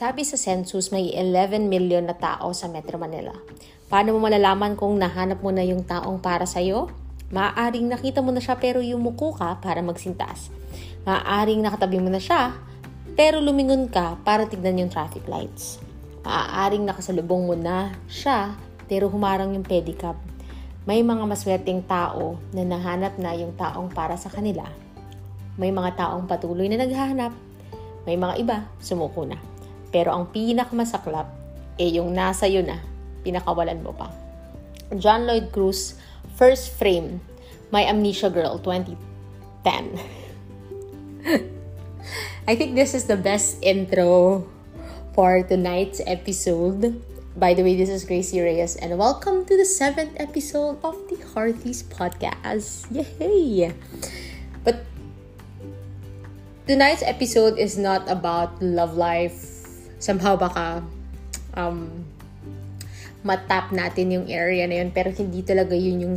Sabi sa census, may 11 million na tao sa Metro Manila. Paano mo malalaman kung nahanap mo na yung taong para sa'yo? Maaaring nakita mo na siya pero yumuko ka para magsintas. Maaaring nakatabi mo na siya pero lumingon ka para tignan yung traffic lights. Maaaring nakasalubong mo na siya pero humarang yung pedicab. May mga maswerteng tao na nahanap na yung taong para sa kanila. May mga taong patuloy na naghahanap. May mga iba, sumuko na. Pero ang pinakamasaklap, eh yung nasa yun na, pinakawalan mo pa. John Lloyd Cruz, First Frame, My Amnesia Girl, 2010. I think this is the best intro for tonight's episode. By the way, this is Gracie Reyes, and welcome to the seventh episode of the Hearties podcast. Yay! But tonight's episode is not about love life somehow baka um, matap natin yung area na yun pero hindi talaga yun yung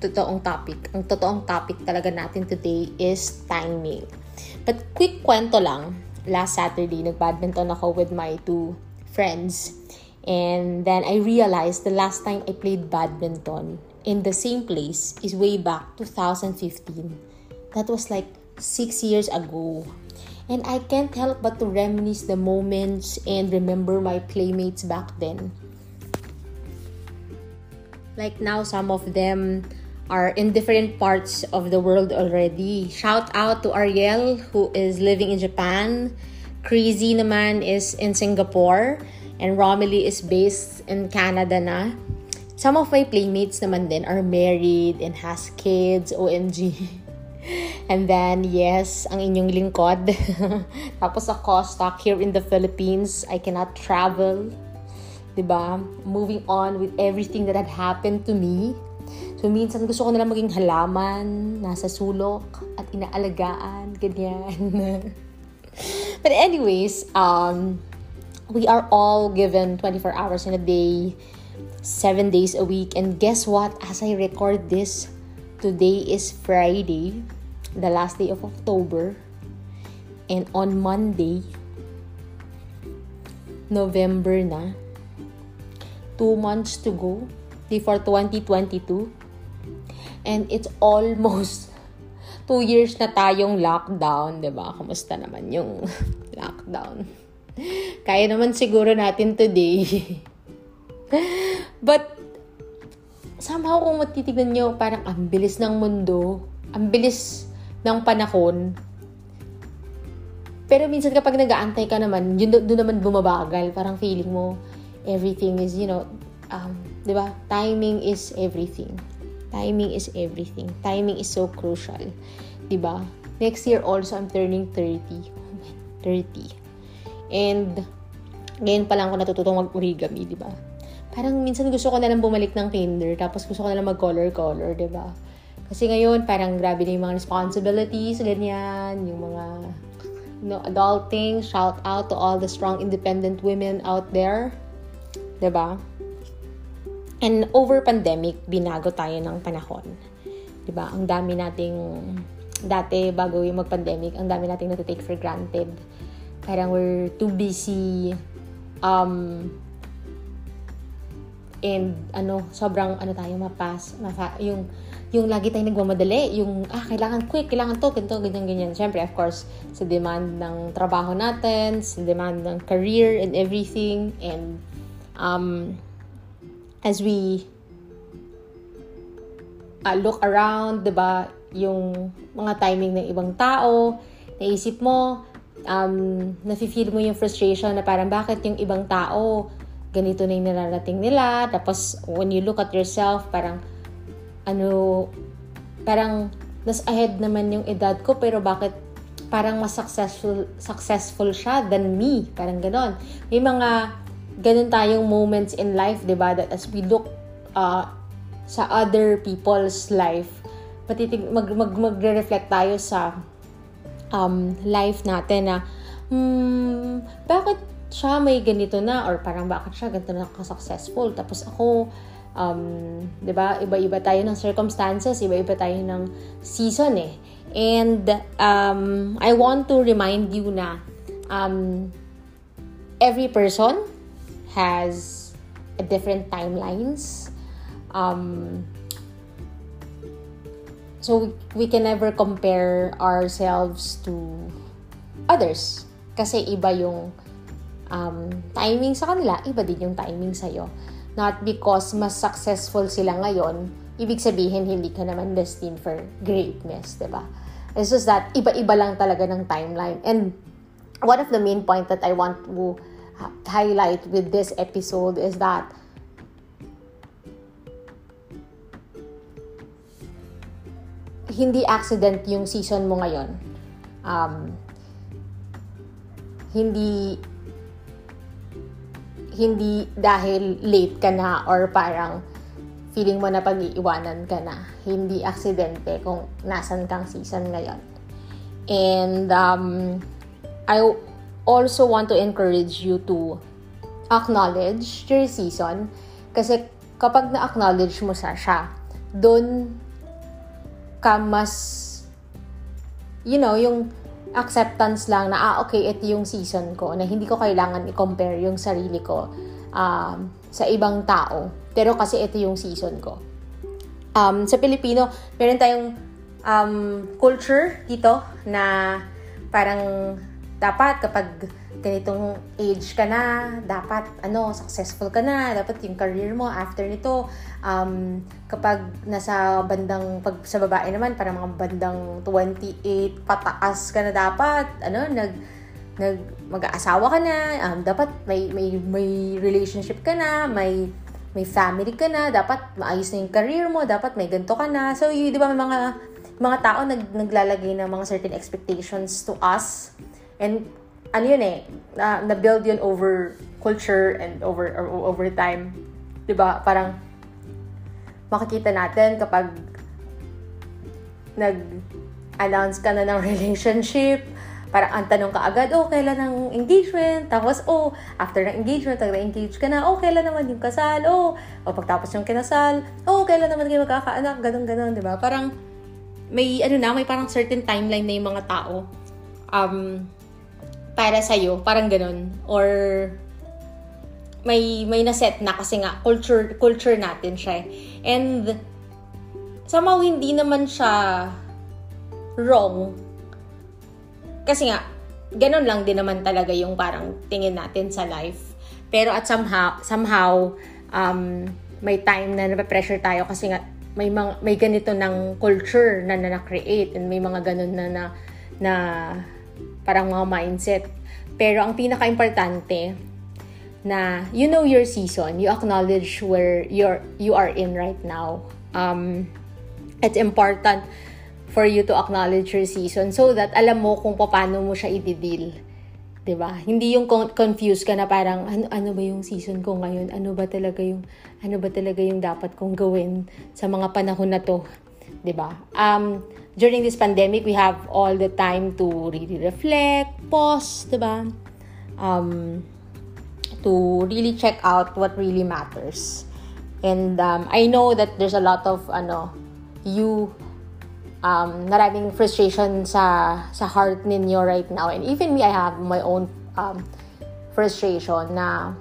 totoong topic. Ang totoong topic talaga natin today is timing. But quick kwento lang, last Saturday, nag-badminton ako with my two friends. And then I realized the last time I played badminton in the same place is way back 2015. That was like six years ago. And I can't help but to reminisce the moments and remember my playmates back then. Like now, some of them are in different parts of the world already. Shout out to Ariel, who is living in Japan. Crazy naman is in Singapore. And Romilly is based in Canada na. Some of my playmates naman din are married and has kids. OMG. And then, yes, ang inyong lingkod. Tapos ako, stuck here in the Philippines. I cannot travel. ba diba? Moving on with everything that had happened to me. So, minsan gusto ko nalang maging halaman, nasa sulok, at inaalagaan, ganyan. But anyways, um, we are all given 24 hours in a day, 7 days a week. And guess what? As I record this, today is Friday the last day of October. And on Monday, November na, two months to go before 2022. And it's almost two years na tayong lockdown, di ba? Kamusta naman yung lockdown? Kaya naman siguro natin today. But, somehow kung matitignan nyo, parang ang bilis ng mundo. Ang bilis ng panahon. Pero minsan kapag nag-aantay ka naman, yun doon naman bumabagal. Parang feeling mo, everything is, you know, um, di ba? Timing is everything. Timing is everything. Timing is so crucial. Di ba? Next year also, I'm turning 30. Oh man, 30. And, ngayon pa lang ako natututong mag-origami, di ba? Parang minsan gusto ko na lang bumalik ng kinder, tapos gusto ko na lang mag-color-color, di ba? Kasi ngayon, parang grabe na yung mga responsibilities, ganyan, yung mga you know, adulting. Shout out to all the strong independent women out there. ba? Diba? And over pandemic, binago tayo ng panahon. ba? Ang dami nating dati bago yung mag-pandemic, ang dami nating natitake for granted. Parang we're too busy um and ano, sobrang ano tayo mapas, mafa, yung yung lagi tayong nagmamadali, yung, ah, kailangan quick, kailangan to, ganito, ganyan, ganyan. Siyempre, of course, sa demand ng trabaho natin, sa demand ng career and everything. And, um, as we uh, look around, di ba, yung mga timing ng ibang tao, naisip mo, um, nafe-feel mo yung frustration na parang bakit yung ibang tao ganito na yung nararating nila. Tapos, when you look at yourself, parang, ano, parang nas ahead naman yung edad ko pero bakit parang mas successful successful siya than me. Parang ganon. May mga ganun tayong moments in life, 'di ba? That as we look uh, sa other people's life, patitig mag, mag magre-reflect tayo sa um, life natin na hmm, bakit siya may ganito na or parang bakit siya ganito na ka-successful tapos ako um, 'di ba? Iba-iba tayo ng circumstances, iba-iba tayo ng season eh. And um, I want to remind you na um, every person has a different timelines. Um, so we, we can never compare ourselves to others. Kasi iba yung um, timing sa kanila, iba din yung timing sa'yo. Not because mas successful sila ngayon, ibig sabihin hindi ka naman destined for greatness, di ba? It's just that iba-iba lang talaga ng timeline. And one of the main point that I want to highlight with this episode is that hindi accident yung season mo ngayon. Um, hindi hindi dahil late ka na or parang feeling mo na pag-iiwanan ka na. Hindi aksidente kung nasan kang season ngayon. And um, I also want to encourage you to acknowledge your season. Kasi kapag na-acknowledge mo sa siya, doon ka mas, you know, yung acceptance lang na, ah, okay, ito yung season ko, na hindi ko kailangan i-compare yung sarili ko um, sa ibang tao pero kasi ito yung season ko. Um, sa Pilipino, meron tayong um, culture dito na parang dapat kapag ganitong age ka na, dapat ano, successful ka na, dapat yung career mo after nito, um, kapag nasa bandang, pag sa babae naman, parang mga bandang 28 pataas ka na dapat, ano, nag, nag, mag-aasawa ka na, um, dapat may, may, may relationship ka na, may, may family ka na, dapat maayos na yung career mo, dapat may ganito ka na. So, y- di ba may mga, mga tao nag, naglalagay ng mga certain expectations to us. And, ano yun eh, na, na-build yun over culture and over, over time. Di ba? Parang, makikita natin kapag nag-announce ka na ng relationship, Parang ang tanong ka agad, oh, kailan ang engagement? Tapos, oh, after ng engagement, pag engage ka na, oh, kailan naman yung kasal? Oh, o pagtapos yung kinasal, oh, kailan naman kayo magkakaanak? Ganun, ganun, di ba? Parang, may, ano na, may parang certain timeline na yung mga tao um, para sa'yo. Parang ganun. Or, may may na-set na kasi nga culture culture natin siya. Eh. And somehow hindi naman siya wrong kasi nga, ganun lang din naman talaga yung parang tingin natin sa life. Pero at somehow, somehow um, may time na nape-pressure tayo kasi nga may mga, may ganito ng culture na na-create and may mga ganun na na, na parang mga mindset. Pero ang pinaka-importante na you know your season, you acknowledge where you're you are in right now. Um, it's important for you to acknowledge your season so that alam mo kung paano mo siya i-deal. 'Di ba? Hindi yung confused ka na parang ano ano ba yung season ko ngayon? Ano ba talaga yung ano ba talaga yung dapat kong gawin sa mga panahon na 'to? 'Di ba? Um during this pandemic, we have all the time to really reflect, pause, 'di ba? Um to really check out what really matters. And um, I know that there's a lot of ano you um, maraming frustration sa sa heart ninyo right now. And even me, I have my own um, frustration na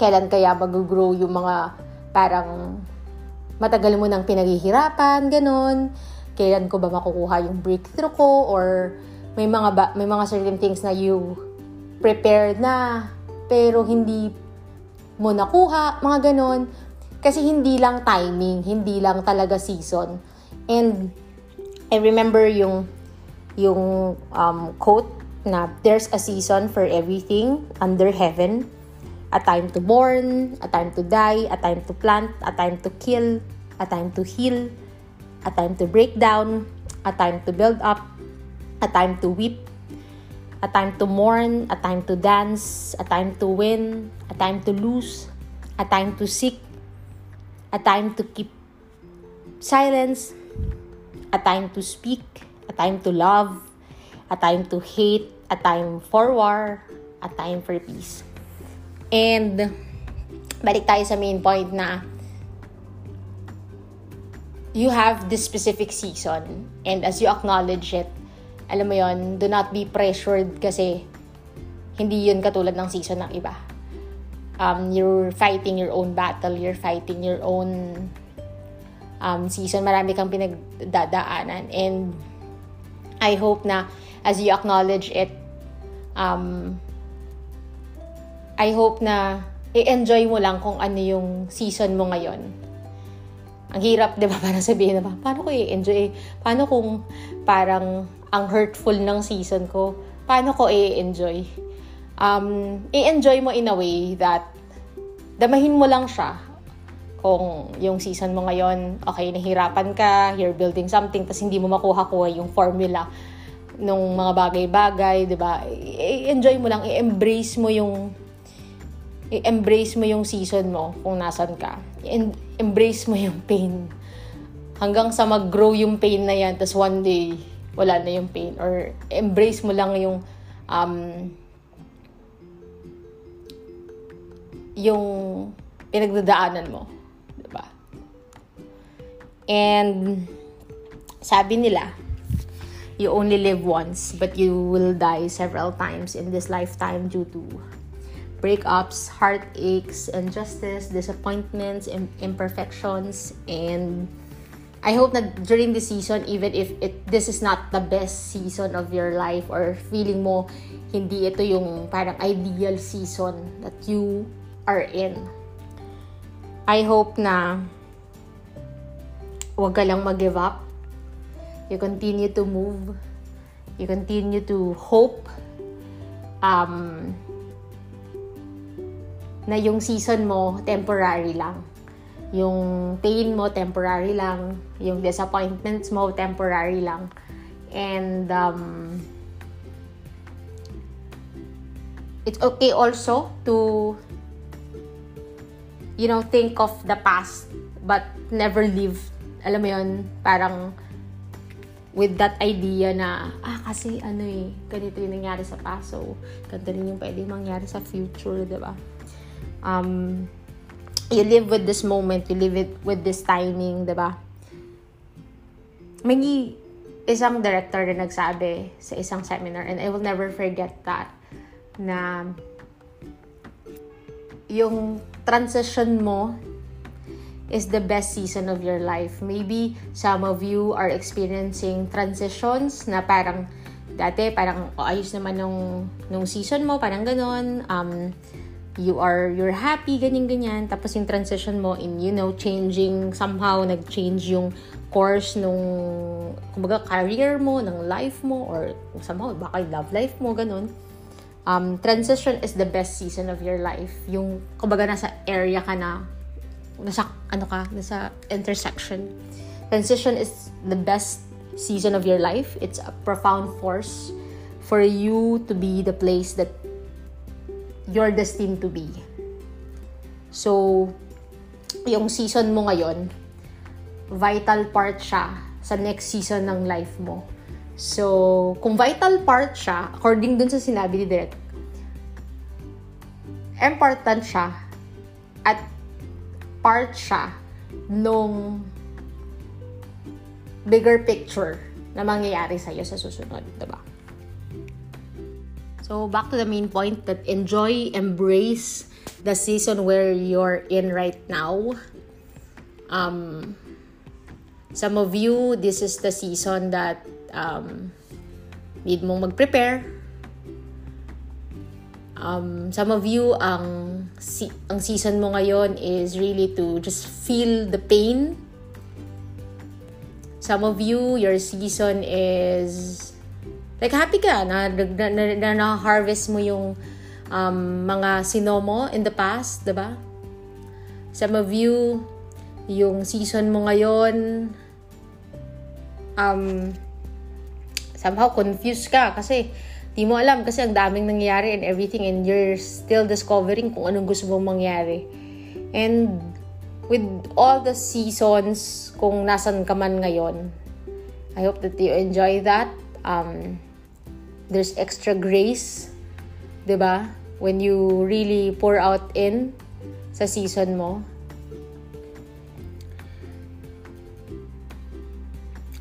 kailan kaya mag-grow yung mga parang matagal mo nang pinaghihirapan, ganun. Kailan ko ba makukuha yung breakthrough ko or may mga ba, may mga certain things na you prepared na pero hindi mo nakuha, mga ganun. Kasi hindi lang timing, hindi lang talaga season. And I remember yung yung um, quote na there's a season for everything under heaven. A time to born, a time to die, a time to plant, a time to kill, a time to heal, a time to break down, a time to build up, a time to weep, a time to mourn, a time to dance, a time to win, a time to lose, a time to seek, a time to keep silence, a time to speak, a time to love, a time to hate, a time for war, a time for peace. And balik tayo sa main point na you have this specific season and as you acknowledge it, alam mo yon do not be pressured kasi hindi yun katulad ng season ng iba. Um, you're fighting your own battle, you're fighting your own um, season. Marami kang pinagdadaanan. And I hope na as you acknowledge it, um, I hope na i-enjoy mo lang kung ano yung season mo ngayon. Ang hirap, di ba? Parang sabihin na ba, paano ko i-enjoy? Paano kung parang ang hurtful ng season ko? Paano ko i-enjoy? Um, i-enjoy mo in a way that damahin mo lang siya kung yung season mo ngayon, okay, nahirapan ka, you're building something, tapos hindi mo makuha-kuha yung formula nung mga bagay-bagay, di ba? I-enjoy mo lang, i-embrace mo yung i-embrace mo yung season mo kung nasan ka. I-embrace mo yung pain. Hanggang sa mag-grow yung pain na yan, tapos one day, wala na yung pain. Or embrace mo lang yung um, yung pinagdadaanan mo. Diba? And sabi nila, you only live once, but you will die several times in this lifetime due to breakups, heartaches, injustice, disappointments, imperfections, and I hope that during this season, even if it this is not the best season of your life or feeling mo hindi ito yung parang ideal season that you are in. I hope na wag ka lang mag-give up. You continue to move. You continue to hope. Um, na yung season mo temporary lang. Yung pain mo temporary lang, yung disappointments mo temporary lang. And um, it's okay also to you know think of the past but never live alam mo yon parang with that idea na, ah, kasi ano eh, ganito yung nangyari sa past, so, ganito rin yung pwede mangyari sa future, di ba? Um, you live with this moment, you live it with this timing, di ba? May isang director na nagsabi sa isang seminar, and I will never forget that, na yung transition mo is the best season of your life. Maybe some of you are experiencing transitions na parang dati parang oh, ayos naman nung, nung season mo, parang ganon. Um, you are you're happy ganyan ganyan. Tapos yung transition mo in you know changing somehow nag-change yung course nung kumbaga career mo ng life mo or somehow baka love life mo ganun. Um, transition is the best season of your life. Yung kumbaga nasa area ka na nasa ano ka nasa intersection. Transition is the best season of your life. It's a profound force for you to be the place that you're destined to be. So, yung season mo ngayon, vital part siya sa next season ng life mo. So, kung vital part siya, according dun sa sinabi ni Direk, important siya at part siya nung bigger picture na mangyayari sa'yo sa susunod, diba? So, back to the main point that enjoy, embrace the season where you're in right now. Um, some of you, this is the season that um, need mong mag-prepare. Um, some of you, ang, si- ang season mo ngayon is really to just feel the pain. Some of you, your season is Like, happy ka na, na, na, na, na harvest mo yung um, mga sinomo in the past, ba? Diba? Some of you, yung season mo ngayon, um, somehow confused ka kasi di mo alam kasi ang daming nangyayari and everything and you're still discovering kung anong gusto mong mangyari. And with all the seasons, kung nasan ka man ngayon, I hope that you enjoy that um, there's extra grace, 'di ba? When you really pour out in sa season mo.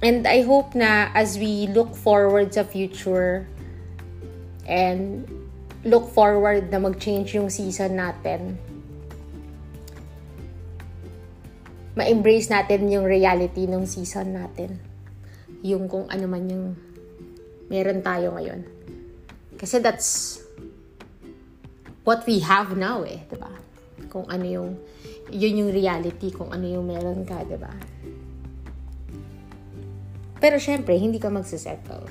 and I hope na as we look forward sa future and look forward na mag-change yung season natin, ma-embrace natin yung reality ng season natin. Yung kung ano man yung meron tayo ngayon. Kasi that's what we have now eh, 'di ba? Kung ano yung yun yung reality kung ano yung meron ka, 'di ba? Pero syempre, hindi ka magsisettle.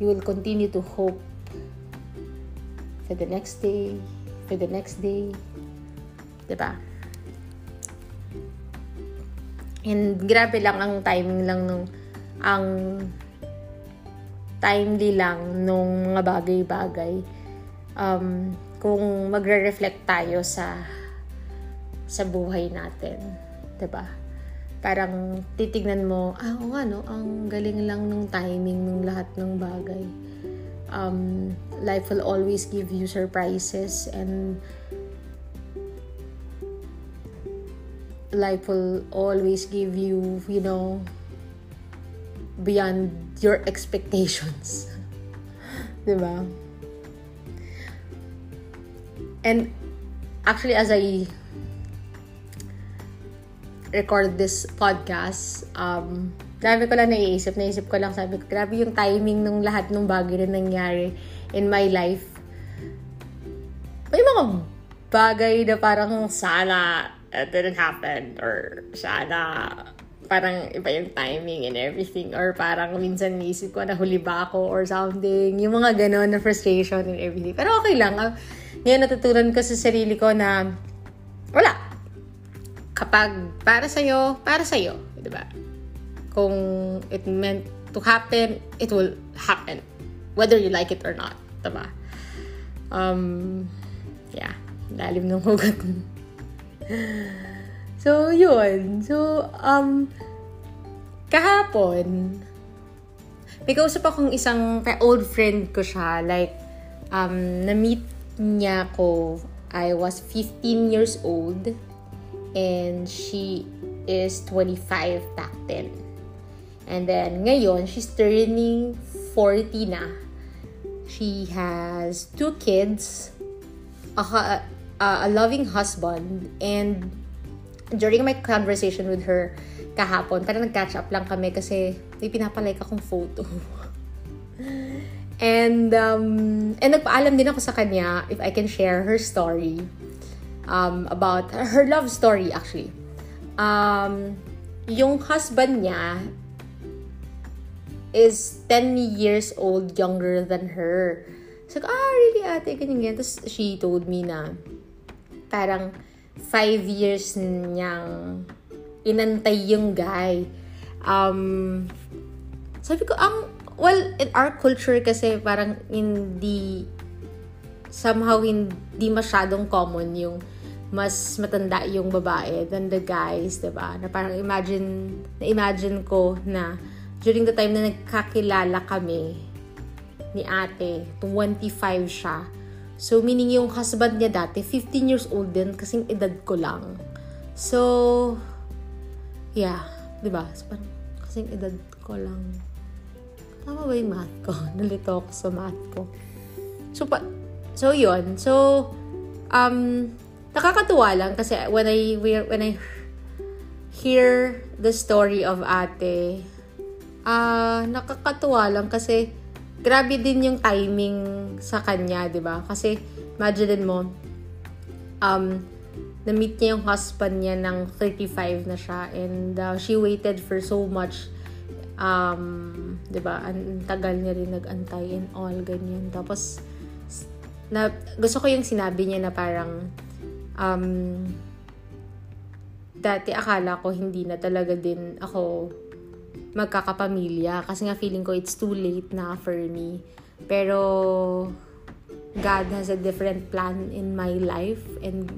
You will continue to hope for the next day, for the next day. 'Di ba? And grabe lang ang timing lang nung ang timely lang nung mga bagay-bagay. Um, kung magre-reflect tayo sa sa buhay natin, 'di ba? Parang titignan mo, ah, oo nga no, ang galing lang nung timing ng lahat ng bagay. Um, life will always give you surprises and life will always give you, you know, beyond your expectations. diba? And actually, as I record this podcast, um, dami ko lang naiisip. Naisip ko lang, sabi ko, grabe yung timing ng lahat ng bagay na nangyari in my life. May mga bagay na parang sana it didn't happen or sana parang iba yung timing and everything or parang minsan naisip ko na huli ba ako or something. Yung mga ganon na frustration and everything. Pero okay lang. Uh, ngayon natutunan ko sa sarili ko na wala. Kapag para sa'yo para sa'yo ba? Kung it meant to happen it will happen. Whether you like it or not diba um yeah. Lalim ng hugot so, yun. So, um, kahapon, may kausap akong isang old friend ko siya. Like, um, na-meet niya ko, I was 15 years old. And she is 25 back then. And then, ngayon, she's turning 40 na. She has two kids. Uh, uh, a loving husband and during my conversation with her kahapon, parang nag-catch up lang kami kasi may pinapalike akong photo. and, um, and nagpaalam din ako sa kanya if I can share her story um, about her love story actually. Um, yung husband niya is 10 years old younger than her. So, ah, really ate, ganyan, ganyan. Tapos she told me na parang five years niyang inantay yung guy. Um, sabi ko, ang, well, in our culture kasi parang hindi, somehow hindi masyadong common yung mas matanda yung babae than the guys, ba diba? Na parang imagine, na-imagine ko na during the time na nagkakilala kami ni ate, 25 siya, So, meaning yung husband niya dati, 15 years old din, kasing edad ko lang. So, yeah, di ba? So, parang, kasing edad ko lang. Tama ba yung math ko? Nalito ako sa math ko. So, pa, so yun. So, um, nakakatuwa lang kasi when I, when I hear the story of ate, ah, uh, nakakatuwa lang kasi grabe din yung timing sa kanya, 'di ba? Kasi imagine mo um na-meet niya yung husband niya ng 35 na siya and uh, she waited for so much um 'di ba? Ang tagal niya rin nagantay and all ganyan. Tapos na gusto ko yung sinabi niya na parang um dati akala ko hindi na talaga din ako magkakapamilya kasi nga feeling ko it's too late na for me. Pero God has a different plan in my life and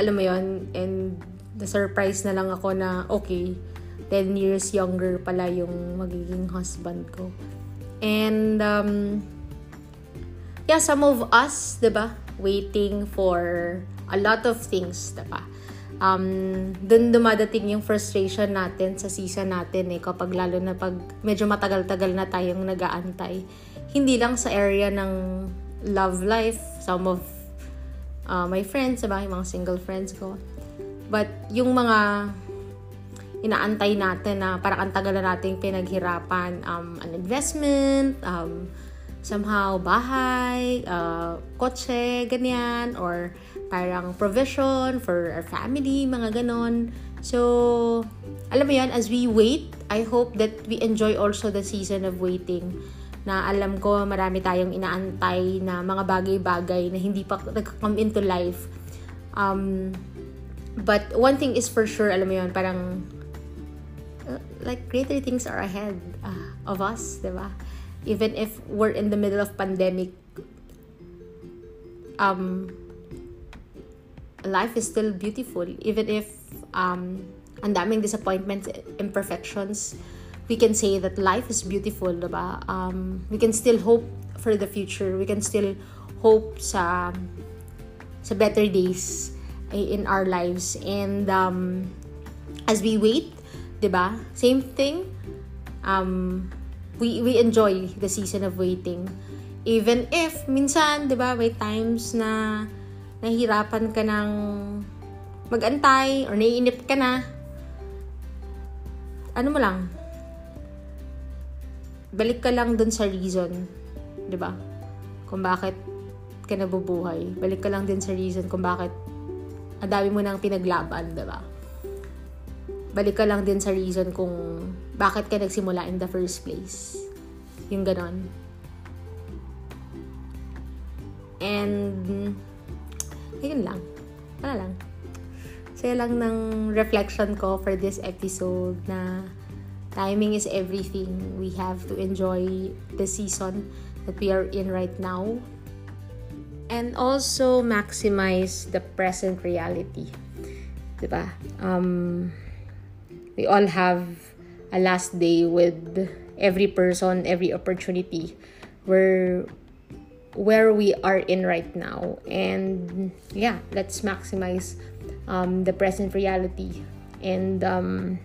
alam mo yon and the surprise na lang ako na okay 10 years younger pala yung magiging husband ko. And um yeah, some of us, 'di ba, waiting for a lot of things, 'di ba? Um, dun dumadating yung frustration natin sa season natin eh, kapag lalo na pag medyo matagal-tagal na tayong nagaantay. Hindi lang sa area ng love life, some of uh, my friends, yung mga single friends ko. But yung mga inaantay natin na parang ang tagal na nating pinaghirapan, um, an investment, um, somehow bahay, uh, kotse, ganyan, or parang provision for our family, mga ganon. So, alam mo yan, as we wait, I hope that we enjoy also the season of waiting na alam ko marami tayong inaantay na mga bagay-bagay na hindi pa nag-come into life. Um, but one thing is for sure, alam mo yun, parang uh, like greater things are ahead uh, of us, di ba? Even if we're in the middle of pandemic, um, life is still beautiful. Even if um ang daming disappointments imperfections we can say that life is beautiful diba? Um we can still hope for the future. We can still hope sa sa better days in our lives. And um as we wait diba? Same thing um we we enjoy the season of waiting. Even if minsan 'di ba may times na nahihirapan ka ng magantay or naiinip ka na, ano mo lang, balik ka lang dun sa reason, di ba? Kung bakit ka nabubuhay. Balik ka lang din sa reason kung bakit ang dami mo nang pinaglaban, di ba? Balik ka lang din sa reason kung bakit ka nagsimula in the first place. Yung ganon. And Ayun lang. Wala lang. Saya lang ng reflection ko for this episode na timing is everything. We have to enjoy the season that we are in right now. And also maximize the present reality. Diba? Um, we all have a last day with every person, every opportunity where where we are in right now. And yeah let's maximize um, the present reality. And um,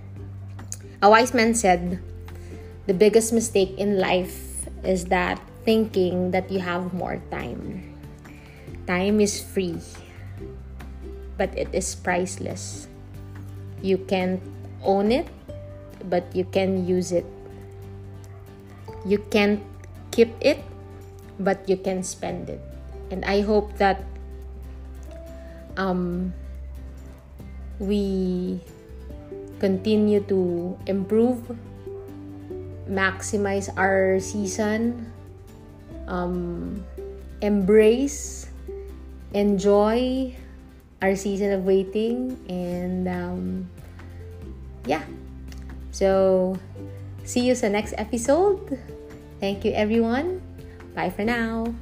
a wise man said the biggest mistake in life is that thinking that you have more time. Time is free but it is priceless. You can own it but you can use it. You can't keep it but you can spend it. And I hope that um, we continue to improve, maximize our season, um, embrace, enjoy our season of waiting, and um, yeah. So, see you sa next episode. Thank you, everyone. Bye for now.